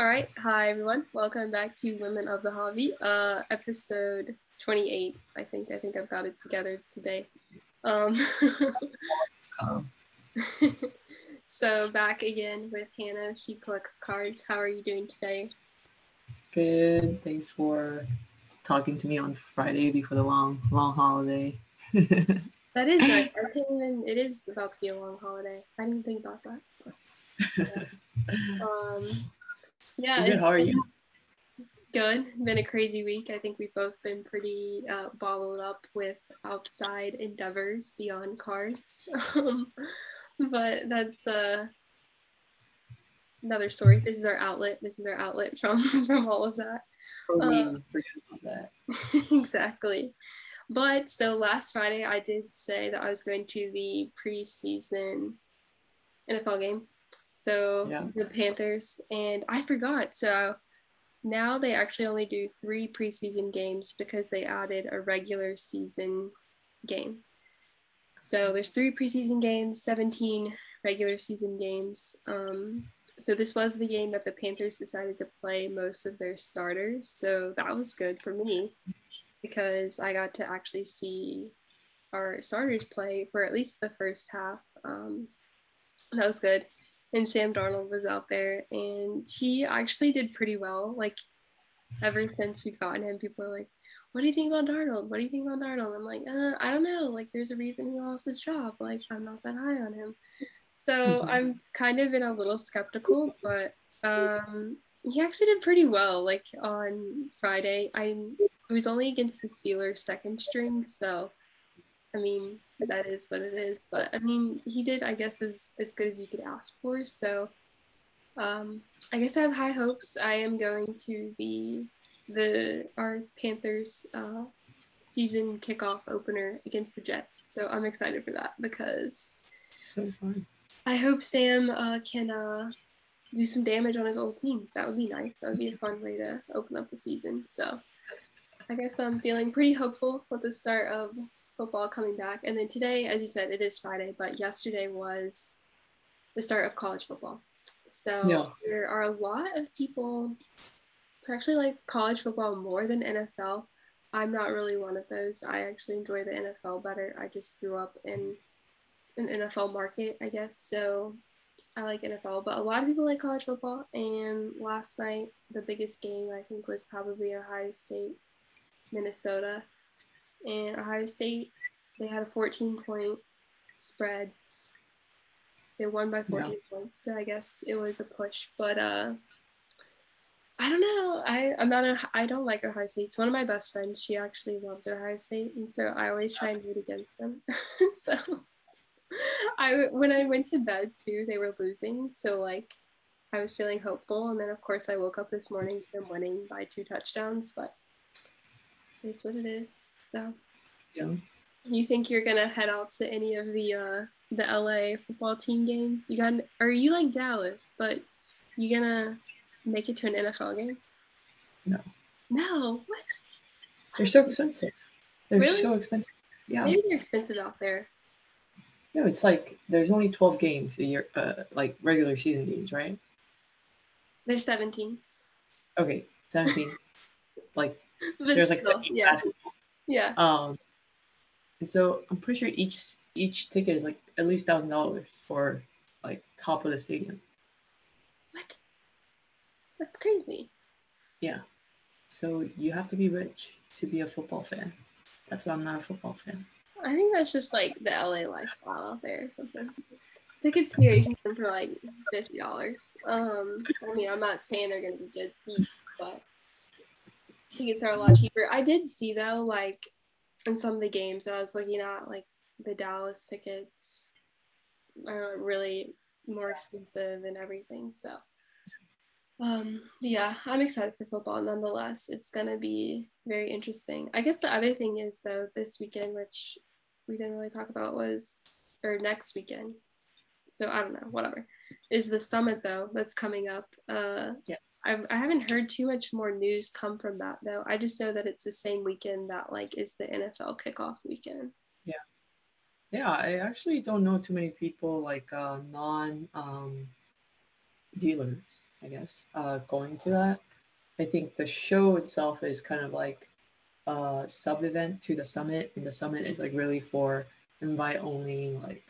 All right. Hi, everyone. Welcome back to Women of the Hobby, uh, episode 28. I think I think I've got it together today. Um, so back again with Hannah. She collects cards. How are you doing today? good. Thanks for talking to me on Friday before the long, long holiday. That is right. I can't even. It is about to be a long holiday. I didn't think about that. Um, yeah, good. How are you? Good. Been a crazy week. I think we've both been pretty uh, bottled up with outside endeavors beyond cards. Um, but that's uh, another story. This is our outlet. This is our outlet from from all of that. Forget about that. exactly. But so last Friday, I did say that I was going to the preseason NFL game. So Yeah. the Panthers, and I forgot. So now they actually only do three preseason games because they added a regular season game. So there's three preseason games, 17 regular season games. Um, so this was the game that the Panthers decided to play most of their starters. So that was good for me because I got to actually see our starters play for at least the first half. Um, that was good. And Sam Darnold was out there and he actually did pretty well. Like ever since we've gotten him, people are like, what do you think about Darnold? What do you think about Darnold? I'm like, uh, I don't know. Like there's a reason he lost his job. Like I'm not that high on him. So I'm kind of in a little skeptical, but um, he actually did pretty well. Like on Friday, I it was only against the Steelers second string, so I mean that is what it is. But I mean he did, I guess, as as good as you could ask for. So um, I guess I have high hopes. I am going to the the our Panthers uh, season kickoff opener against the Jets. So I'm excited for that because So fun. I hope Sam uh, can uh, do some damage on his old team. That would be nice. That would be a fun way to open up the season. So I guess I'm feeling pretty hopeful with the start of football coming back. And then today, as you said, it is Friday, but yesterday was the start of college football. So Yeah. there are a lot of people who actually like college football more than NFL. I'm not really one of those. I actually enjoy the NFL better. I just grew up in an NFL market, I guess. So I like NFL, but a lot of people like college football. And last night, the biggest game I think was probably Ohio State, Minnesota. And Ohio State, they had a 14 point spread. They won by 14 points, so I guess it was a push. But uh, I don't know. I I'm not a. I don't like Ohio State. It's one of my best friends. She actually loves Ohio State, and so I always try and root against them. so I when I went to bed too, they were losing. So like I was feeling hopeful, and then of course I woke up this morning them winning by two touchdowns. But it's what it is. So Yeah. you think you're gonna head out to any of the uh the LA football team games? You got or you like Dallas, but you gonna make it to an NFL game? No. No, what? They're so expensive. They're Really? so expensive. Yeah. Maybe they're expensive out there. No, it's like there's only 12 games a year, uh, like regular season games, right? They're 17. Okay, 17. like But there's like still, 15 yeah, basketball. Yeah. Um, and so I'm pretty sure each each ticket is like at least thousand dollars for like top of the stadium. What? That's crazy. Yeah. So you have to be rich to be a football fan. That's why I'm not a football fan. I think that's just like the LA lifestyle out there or something. Tickets here you can get them for like fifty dollars. Um, I mean, I'm not saying they're gonna be good seats, but tickets are a lot cheaper. I did see though, like in some of the games that I was looking at, like the Dallas tickets are really more expensive and everything. So, um, yeah, I'm excited for football nonetheless. It's gonna be very interesting. I guess the other thing is though, this weekend, which we didn't really talk about, was or next weekend. So I don't know, whatever. Is the summit though that's coming up? Uh, Yes. I've, I haven't heard too much more news come from that though. I just know that it's the same weekend that like is the NFL kickoff weekend. Yeah, yeah. I actually don't know too many people like uh, non um, dealers, I guess, uh, going to that. I think the show itself is kind of like a sub event to the summit, and the summit is like really for invite only, like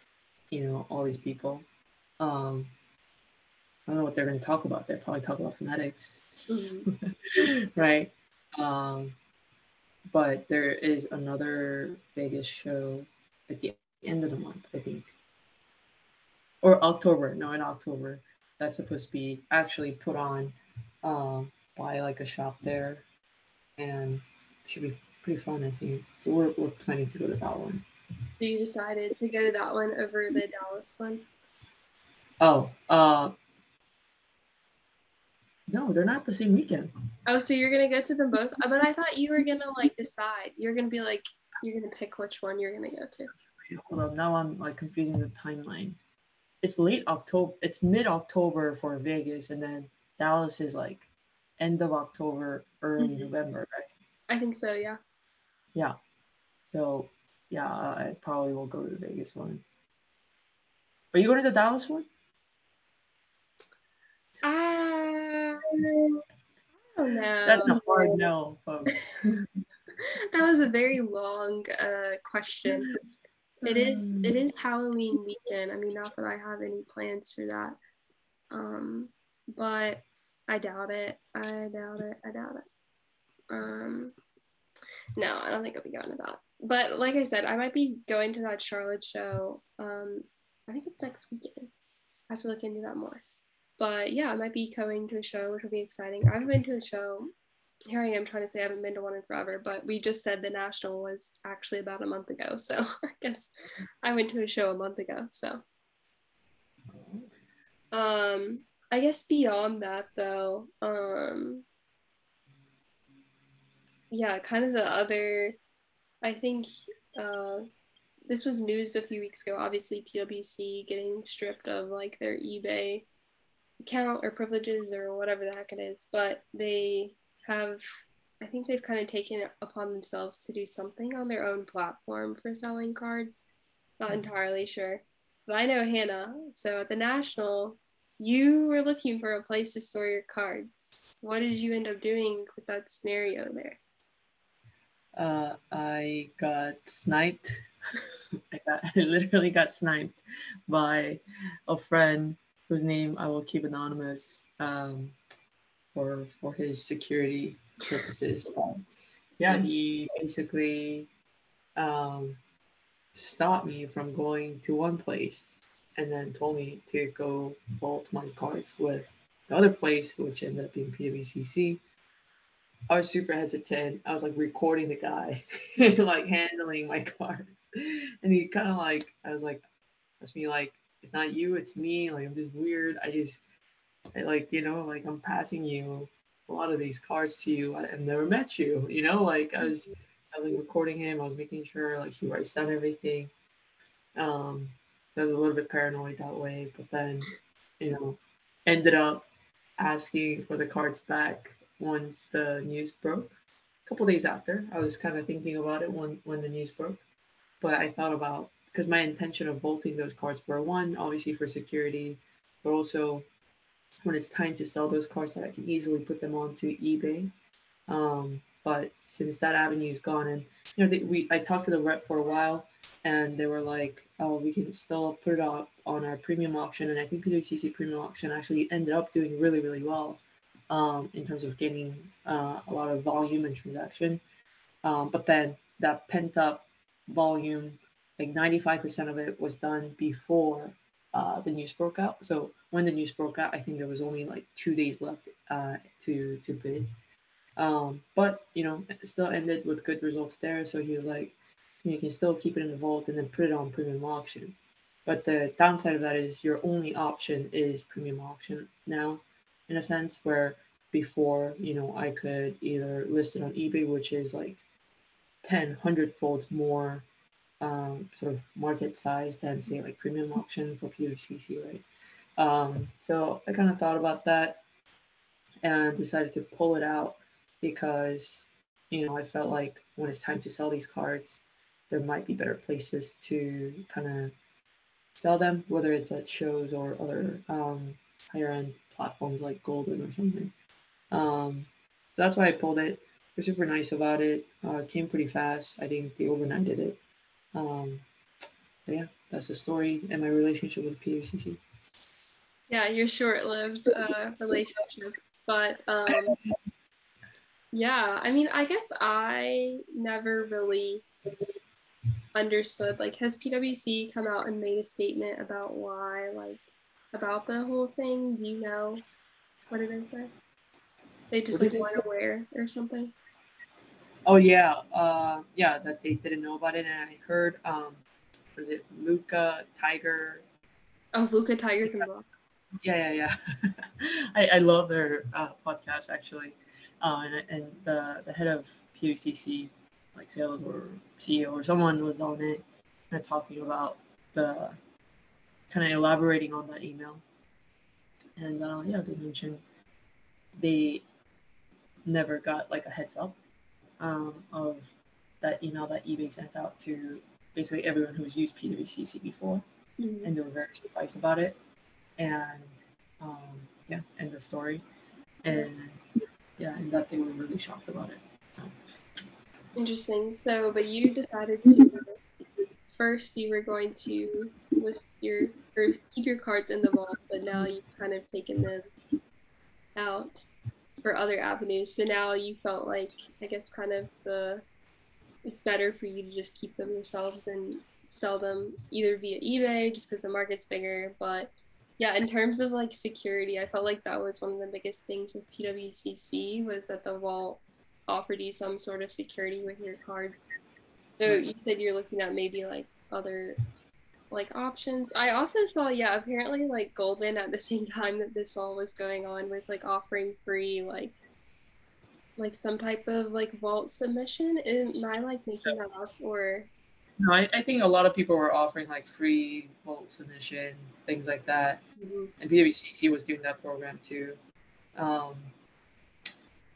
you know, all these people. Um, I don't know what they're going to talk about. They'll probably talk about Fanatics, mm-hmm. right? Um, but there is another Vegas show at the end of the month, I think, or October. No, in October, that's supposed to be actually put on um, by like a shop there, and should be pretty fun, I think. So we're we're planning to go to that one. So you decided to go to that one over the Dallas one? Oh, uh, no, they're not the same weekend. Oh, so you're gonna go to them both? Uh, but I thought you were gonna like decide. You're gonna be like, you're gonna pick which one you're gonna go to. Hold on, now I'm like confusing the timeline. It's late October. It's mid October for Vegas, and then Dallas is like end of October, early mm-hmm. November, right? I think so. Yeah. Yeah. So yeah, I probably will go to the Vegas one. Are you going to the Dallas one? Uh, I don't know. That's a hard no, folks. that was a very long uh, question. It is it is Halloween weekend. I mean, not that I have any plans for that. Um, but I doubt it. I doubt it. I doubt it. Um, no, I don't think I'll be going to that. But like I said, I might be going to that Charlotte show. Um, I think it's next weekend. I have to look into that more. But yeah, I might be going to a show, which will be exciting. I haven't been to a show. Here I am trying to say I haven't been to one in forever, but we just said the national was actually about a month ago. So I guess I went to a show a month ago. So um I guess beyond that though, um yeah, kind of the other I think uh this was news a few weeks ago. Obviously, PWCC getting stripped of like their eBay account or privileges or whatever the heck it is, but they have, I think they've kind of taken it upon themselves to do something on their own platform for selling cards. Not entirely sure, but I know Hannah. So at the National, you were looking for a place to store your cards. What did you end up doing with that scenario there? Uh, I got sniped. I, got, I literally got sniped by a friend whose name I will keep anonymous um, for for his security purposes. Yeah, he basically um, stopped me from going to one place and then told me to go vault my cards with the other place, which ended up being PWCC. I was super hesitant. I was like recording the guy, like handling my cards, and he kind of like I was like, asked me like, it's not you, it's me. Like I'm just weird. I just I like you know like I'm passing you a lot of these cards to you. I, have never met you. You know like I was I was like recording him. I was making sure like he writes down everything. Um, I was a little bit paranoid that way, but then you know ended up asking for the cards back once the news broke. A couple days after, I was kind of thinking about it when when the news broke, but I thought about because my intention of vaulting those cards were one, obviously for security, but also when it's time to sell those cards that I can easily put them onto eBay. Um, but since that avenue is gone, and you know, they, we I talked to the rep for a while, and they were like, "Oh, we can still put it up on our premium auction." And I think PWCC premium auction actually ended up doing really, really well um, in terms of getting uh, a lot of volume and transaction. Um, but then that pent up volume like 95% of it was done before uh, the news broke out. So when the news broke out, I think there was only like two days left uh, to to bid. Um, but you know, still ended with good results there. So he was like, you can still keep it in the vault and then put it on premium auction. But the downside of that is your only option is premium auction now, in a sense where before you know I could either list it on eBay, which is like 10, 100 folds more um, sort of market size than say like premium auction for PWCC, right? Um, so I kind of thought about that and decided to pull it out because you know I felt like when it's time to sell these cards, there might be better places to kind of sell them, whether it's at shows or other um, higher end platforms like Goldin or something. Um, that's why I pulled it. They're super nice about it. Uh, it came pretty fast. I think they overnighted it. Um, but yeah, that's the story and my relationship with PWCC. Yeah, your short-lived uh, relationship, but um, yeah, I mean, I guess I never really understood like has PWCC come out and made a statement about why like about the whole thing? Do you know what did they say? They just like weren't aware or something. Oh yeah, uh, yeah, that they didn't know about it, and I heard um, was it Luca Tiger? Oh, Luca Tigers and Block. Yeah, yeah, yeah. I, I love their uh, podcast actually, uh, and and the the head of PWCC, like sales or CEO or someone was on it, kind of talking about the kind of elaborating on that email, and uh, yeah, they mentioned they never got like a heads up um, of that email that eBay sent out to basically everyone who's used PWCC before, mm-hmm. and they were very surprised about it. And um, yeah, end of story. And yeah, and that they were really shocked about it. Interesting. So, but you decided to first you were going to list your or keep your cards in the vault, but now you've kind of taken them out for other avenues. So now you felt like I guess kind of the it's better for you to just keep them yourselves and sell them either via eBay just because the market's bigger. But yeah, in terms of like security, I felt like that was one of the biggest things with PWCC was that the vault offered you some sort of security with your cards. So you said you're looking at maybe like other like options. I also saw, yeah, apparently like Goldin at the same time that this all was going on was like offering free like like some type of like vault submission. Am I like making that up or no, I, I think a lot of people were offering like free vault submission, things like that. Mm-hmm. And PWCC was doing that program too. Um,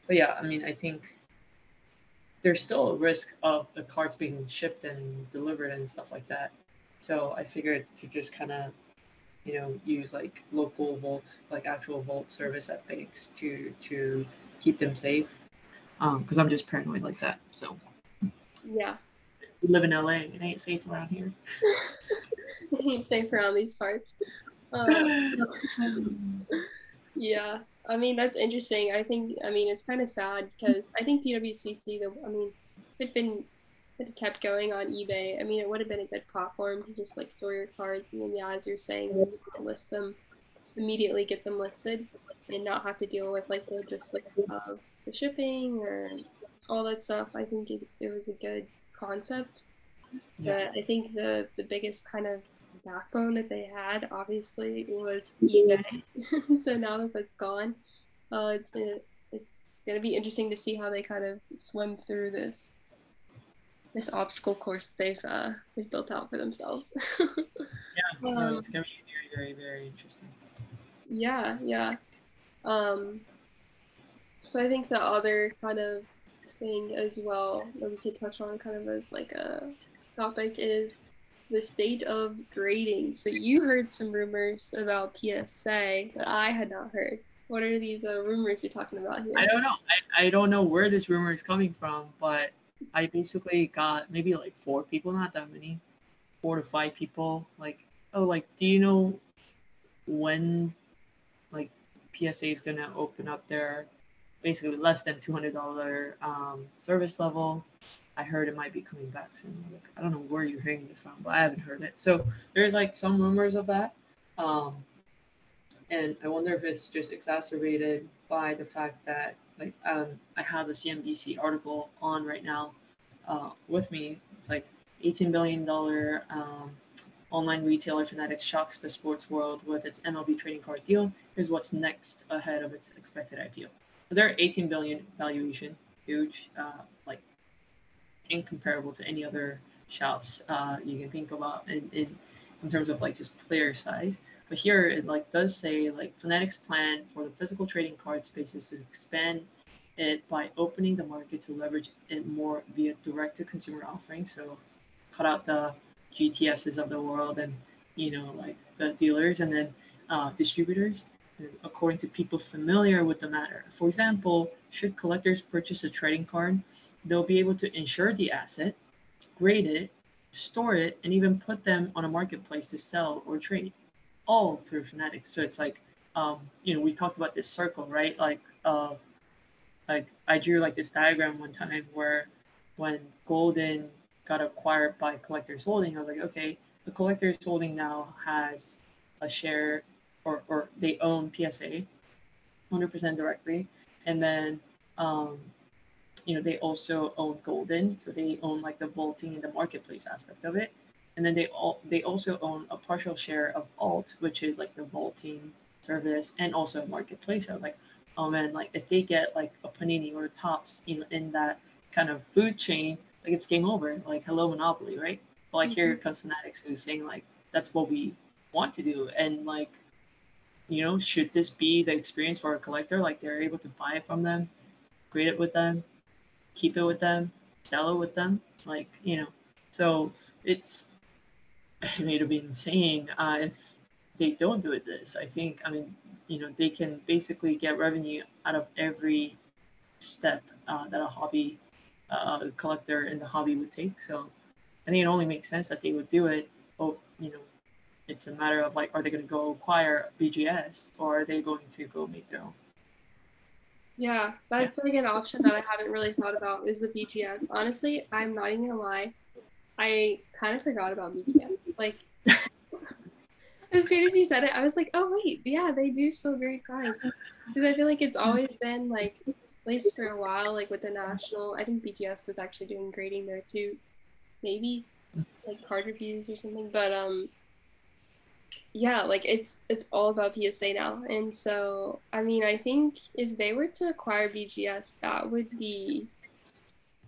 but yeah, I mean, I think there's still a risk of the cards being shipped and delivered and stuff like that. So I figured to just kind of, you know, use like local vaults, like actual vault service at banks to to keep them safe. Um, because I'm just paranoid like that. So yeah, we live in LA. It ain't safe around here. it ain't safe around these parts. Um, yeah, I mean that's interesting. I think I mean it's kind of sad because I think PWCC. The I mean, it's been it kept going on eBay, I mean, it would have been a good platform to just like store your cards and then, yeah, as you're saying, you can list them, immediately get them listed, and not have to deal with like the logistics of the shipping or all that stuff. I think it, it was a good concept. But I think the the biggest kind of backbone that they had obviously was eBay. so now that that's gone, uh, it's it's gonna be interesting to see how they kind of swim through this this obstacle course they've uh, they've built out for themselves. yeah, um, it's gonna be very, very, very interesting. Yeah, yeah. Um, so I think the other kind of thing as well that we could touch on, kind of as like a topic, is the state of grading. So you heard some rumors about PSA that I had not heard. What are these uh, rumors you're talking about here? I don't know. I, I don't know where this rumor is coming from, but I basically got maybe like four people, not that many, four to five people. Like, oh, like, do you know when like PSA is gonna open up their basically less than two hundred dollar um, service level? I heard it might be coming back soon. I, like, I don't know where you're hearing this from, but I haven't heard it. So there's like some rumors of that. Um, and I wonder if it's just exacerbated by the fact that like um, I have a CNBC article on right now uh, with me. It's like 18 billion dollar um, online retailer Fanatics shocks the sports world with its MLB trading card deal. Here's what's next ahead of its expected IPO. So they're 18 billion valuation, huge, uh, like incomparable to any other shops uh, you can think about in, in in terms of like just player size. But here it like does say like Fanatics plan for the physical trading card space is to expand it by opening the market to leverage it more via direct to consumer offering. So cut out the GTSs of the world and you know like the dealers and then uh, distributors according to people familiar with the matter. For example, should collectors purchase a trading card, they'll be able to insure the asset, grade it, store it, and even put them on a marketplace to sell or trade, all through Fanatics. So it's like, um, you know, we talked about this circle, right? Like, uh, like I drew like this diagram one time where when Goldin got acquired by Collectors Holding, I was like, okay, the Collectors Holding now has a share or, or they own PSA 100% directly. And then, um, you know, they also own Goldin. So they own like the vaulting and the marketplace aspect of it. And then they all they also own a partial share of Alt, which is like the vaulting service and also a marketplace. I was like, oh man, like if they get like a Panini or a you know, in that kind of food chain, like it's game over. Like hello Monopoly, right? But like mm-hmm. here comes Fanatics who's saying like that's what we want to do. And like, you know, should this be the experience for a collector? Like they're able to buy it from them, grade it with them, keep it with them, sell it with them. Like, you know, so it's I mean it'd be insane uh, if they don't do it this. I think I mean, you know, they can basically get revenue out of every step uh, that a hobby uh, collector in the hobby would take. So I think it only makes sense that they would do it. Oh, you know, it's a matter of like, are they going to go acquire BGS or are they going to go make their own? Yeah, that's yeah. like an option that I haven't really thought about is the BGS. Honestly, I'm not even gonna lie. I kind of forgot about BGS. Like, as soon as you said it, I was like, oh, wait, yeah, they do still great times. Because I feel like it's always been like, at least for a while, like with the national, I think BGS was actually doing grading there too. Maybe like card reviews or something. But um, yeah, like it's it's all about PSA now. And so I mean I think if they were to acquire BGS, that would be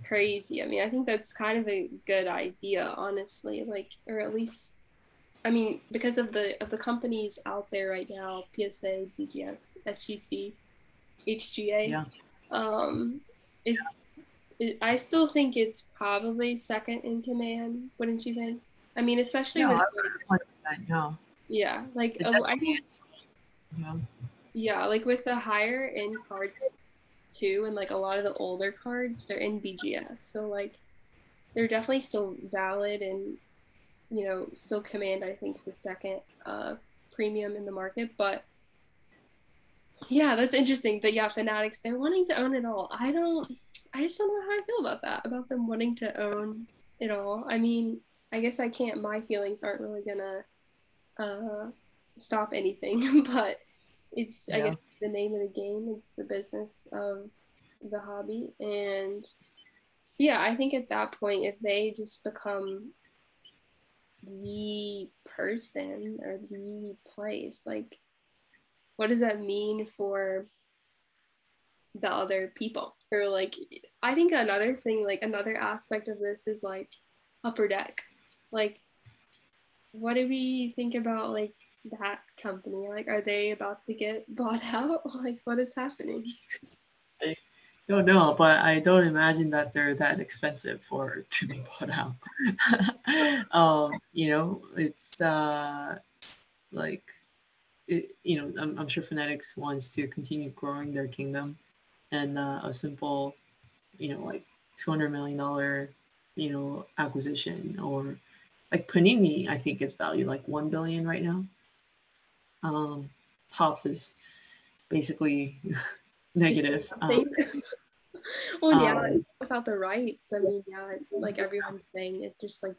crazy. I mean, I think that's kind of a good idea, honestly. Like or at least I mean, because of the of the companies out there right now, PSA, BGS, SGC, HGA. Yeah. Um it's it, I still think it's probably second in command, wouldn't you think? I mean, especially no, with no. Yeah, like oh, I think. Yeah. Yeah, like with the higher end cards too, and like a lot of the older cards, they're in BGS. So like, they're definitely still valid and, you know, still command. I think the second uh, premium in the market, but. Yeah, that's interesting. But yeah, Fanatics, they're wanting to own it all. I don't, I just don't know how I feel about that, about them wanting to own it all. I mean, I guess I can't, my feelings aren't really gonna uh, stop anything, but it's yeah. I guess the name of the game. It's the business of the hobby, and yeah, I think at that point, if they just become the person or the place, like, what does that mean for the other people? Or like, I think another thing, like another aspect of this is like upper deck, like what do we think about like that company? Like, are they about to get bought out? Like, what is happening? I don't know, but I don't imagine that they're that expensive for to be bought out. um, you know, it's uh, like, it, you know, I'm, I'm sure Fanatics wants to continue growing their kingdom, and uh, a simple, you know, like 200 million dollar, you know, acquisition or like Panini, I think is valued like one billion right now. Um, Topps is basically negative. Um, well, yeah, um, without the rights, I mean, yeah, like everyone's saying, it just like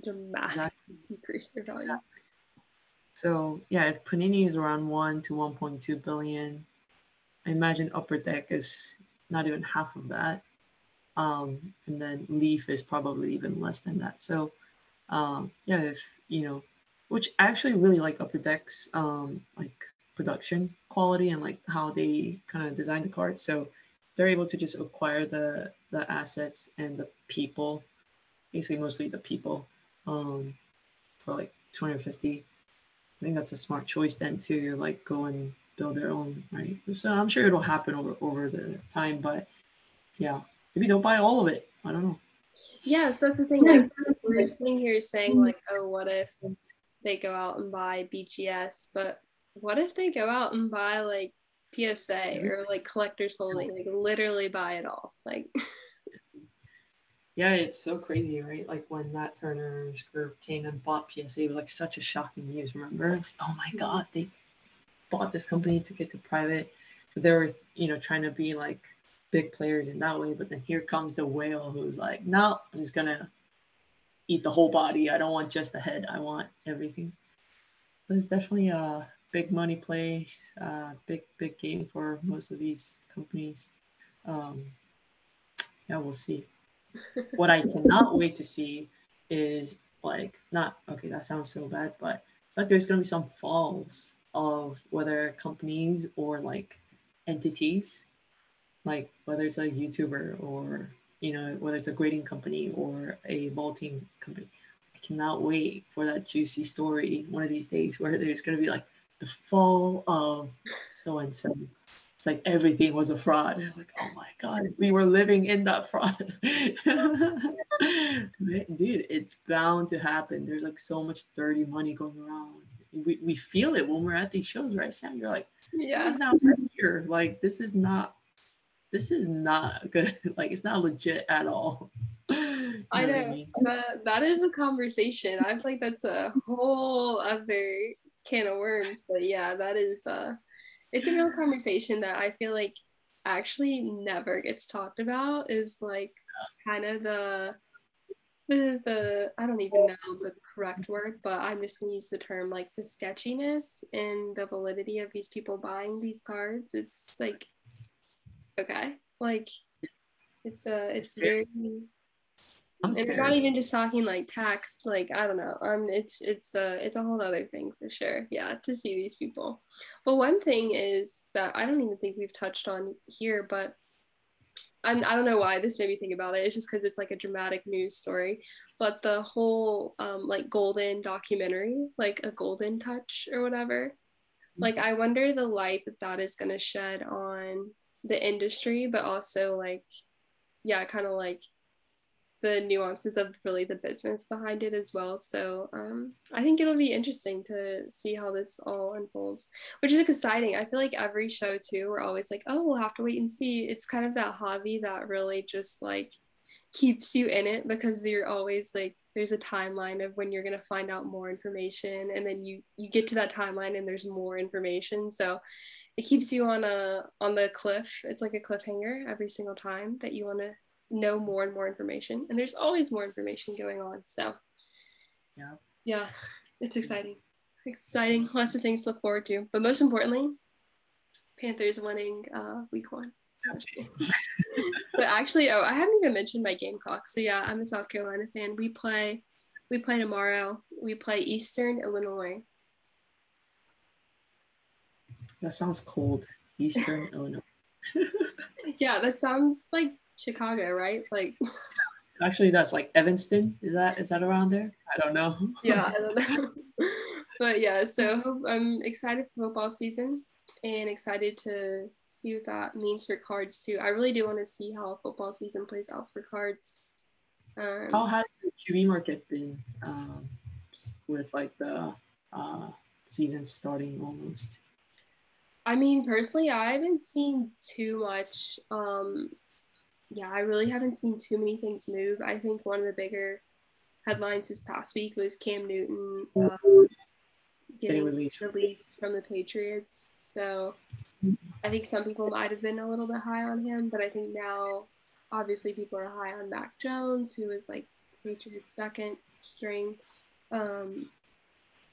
dramatically exactly. decreased their value. So yeah, if Panini is around one to one point two billion, I imagine Upper Deck is not even half of that. Um, and then Leaf is probably even less than that. So um, yeah, if you know, which I actually really like Upper Deck's um, like production quality and like how they kind of design the cards. So they're able to just acquire the the assets and the people, basically mostly the people, um, for like 250. I think that's a smart choice then to like go and build their own, right? So I'm sure it'll happen over over the time, but yeah, maybe don't buy all of it. I don't know. Yeah, so that's the thing. Like we're sitting here saying like, oh, what if they go out and buy BGS? But what if they go out and buy like PSA Mm-hmm. or like collectors holding, like literally buy it all. Like Yeah, it's so crazy, right? Like when Nat Turner's group came and bought PSA, it was like such a shocking news. Remember? Like, oh my God, they bought this company, took it to private. But they were, you know, trying to be like big players in that way. But then here comes the whale who's like, no, I'm just gonna eat the whole body. I don't want just the head. I want everything. So it's definitely a big money place, uh, big big game for most of these companies. Um, yeah, we'll see what I cannot wait to see is like not okay, that sounds so bad, but but there's gonna be some falls of whether companies or like entities, like whether it's a YouTuber or you know, whether it's a grading company or a vaulting company. I cannot wait for that juicy story one of these days where there's gonna be like the fall of so and so it's like everything was a fraud. And I'm like, oh my god, we were living in that fraud. Dude, it's bound to happen. There's like so much dirty money going around. We, we feel it when we're at these shows, right, Sam? You're like, yeah. it's not right here. Like this is not this is not good. Like it's not legit at all. You I what know mean? that that is a conversation. I feel like that's a whole other can of worms. But yeah, that is uh it's a real conversation that I feel like actually never gets talked about is like kind of the the, the I don't even know the correct word, but I'm just gonna use the term like the sketchiness and the validity of these people buying these cards. It's like okay, like it's a it's very and we're not even just talking like tax, like I don't know. Um, it's it's a it's a whole other thing for sure. Yeah, to see these people. But one thing is that I don't even think we've touched on here, but I'm, I don't know why this made me think about it. It's just because it's like a dramatic news story. But the whole um, like Goldin documentary, like a Goldin touch or whatever, like I wonder the light that that is going to shed on the industry, but also like, yeah, kind of like the nuances of really the business behind it as well. So um, I think it'll be interesting to see how this all unfolds, which is exciting. I feel like every show too, we're always like, oh, we'll have to wait and see. It's kind of that hobby that really just like keeps you in it because you're always like there's a timeline of when you're going to find out more information and then you you get to that timeline and there's more information so it keeps you on a on the cliff. It's like a cliffhanger every single time that you want to know more and more information. And there's always more information going on so. Yeah. yeah it's exciting. Exciting. Lots of things to look forward to. But most importantly panthers winning uh week one. But actually oh i haven't even mentioned my gamecocks. So yeah i'm a south carolina fan. We play we play tomorrow. We play eastern illinois That sounds cold. Eastern Illinois. yeah that sounds like chicago right like Actually, that's like Evanston. Is that is that around there? I don't know. yeah, I don't know. but yeah, so I'm excited for football season and excited to see what that means for cards too. I really do want to see how football season plays out for cards. Um, How has the QB market been um, with like the uh, season starting almost? I mean, personally, I haven't seen too much. Um, yeah, I really haven't seen too many things move. I think one of the bigger headlines this past week was Cam Newton um, getting released. released from the Patriots. So I think some people might have been a little bit high on him, but I think now, obviously, people are high on Mac Jones, who is like Patriots' second string. Um,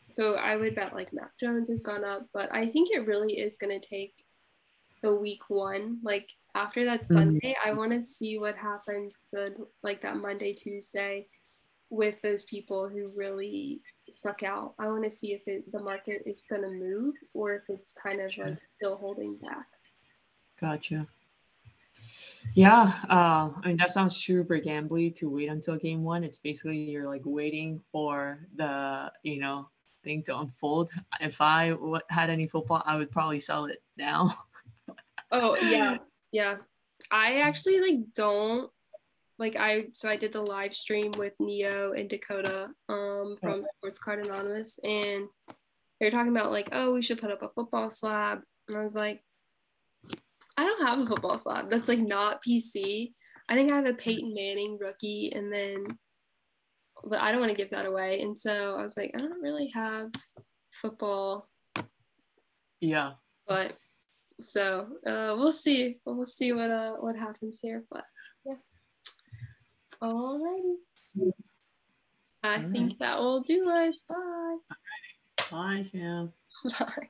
so I would bet like Mac Jones has gone up, but I think it really is going to take the week one. Like after that Sunday, I want to see what happens the like that Monday, Tuesday with those people who really stuck out. I want to see if it, the market is going to move or if it's kind of like still holding back. Gotcha. Yeah, uh, I mean that sounds super gambly to wait until game one. It's basically you're like waiting for the you know thing to unfold. If I w- had any football, I would probably sell it now. Oh yeah, yeah. I actually like don't like I so I did the live stream with Neo and Dakota um from Sports Card Anonymous and they were talking about like, oh, we should put up a football slab. And I was like, I don't have a football slab. That's like not PC. I think I have a Peyton Manning rookie and then but I don't want to give that away. And so I was like, I don't really have football. Yeah. But so uh, we'll see. We'll see what uh what happens here. But yeah. Alrighty. I All think right. that will do us. Bye. Bye, Sam. Bye.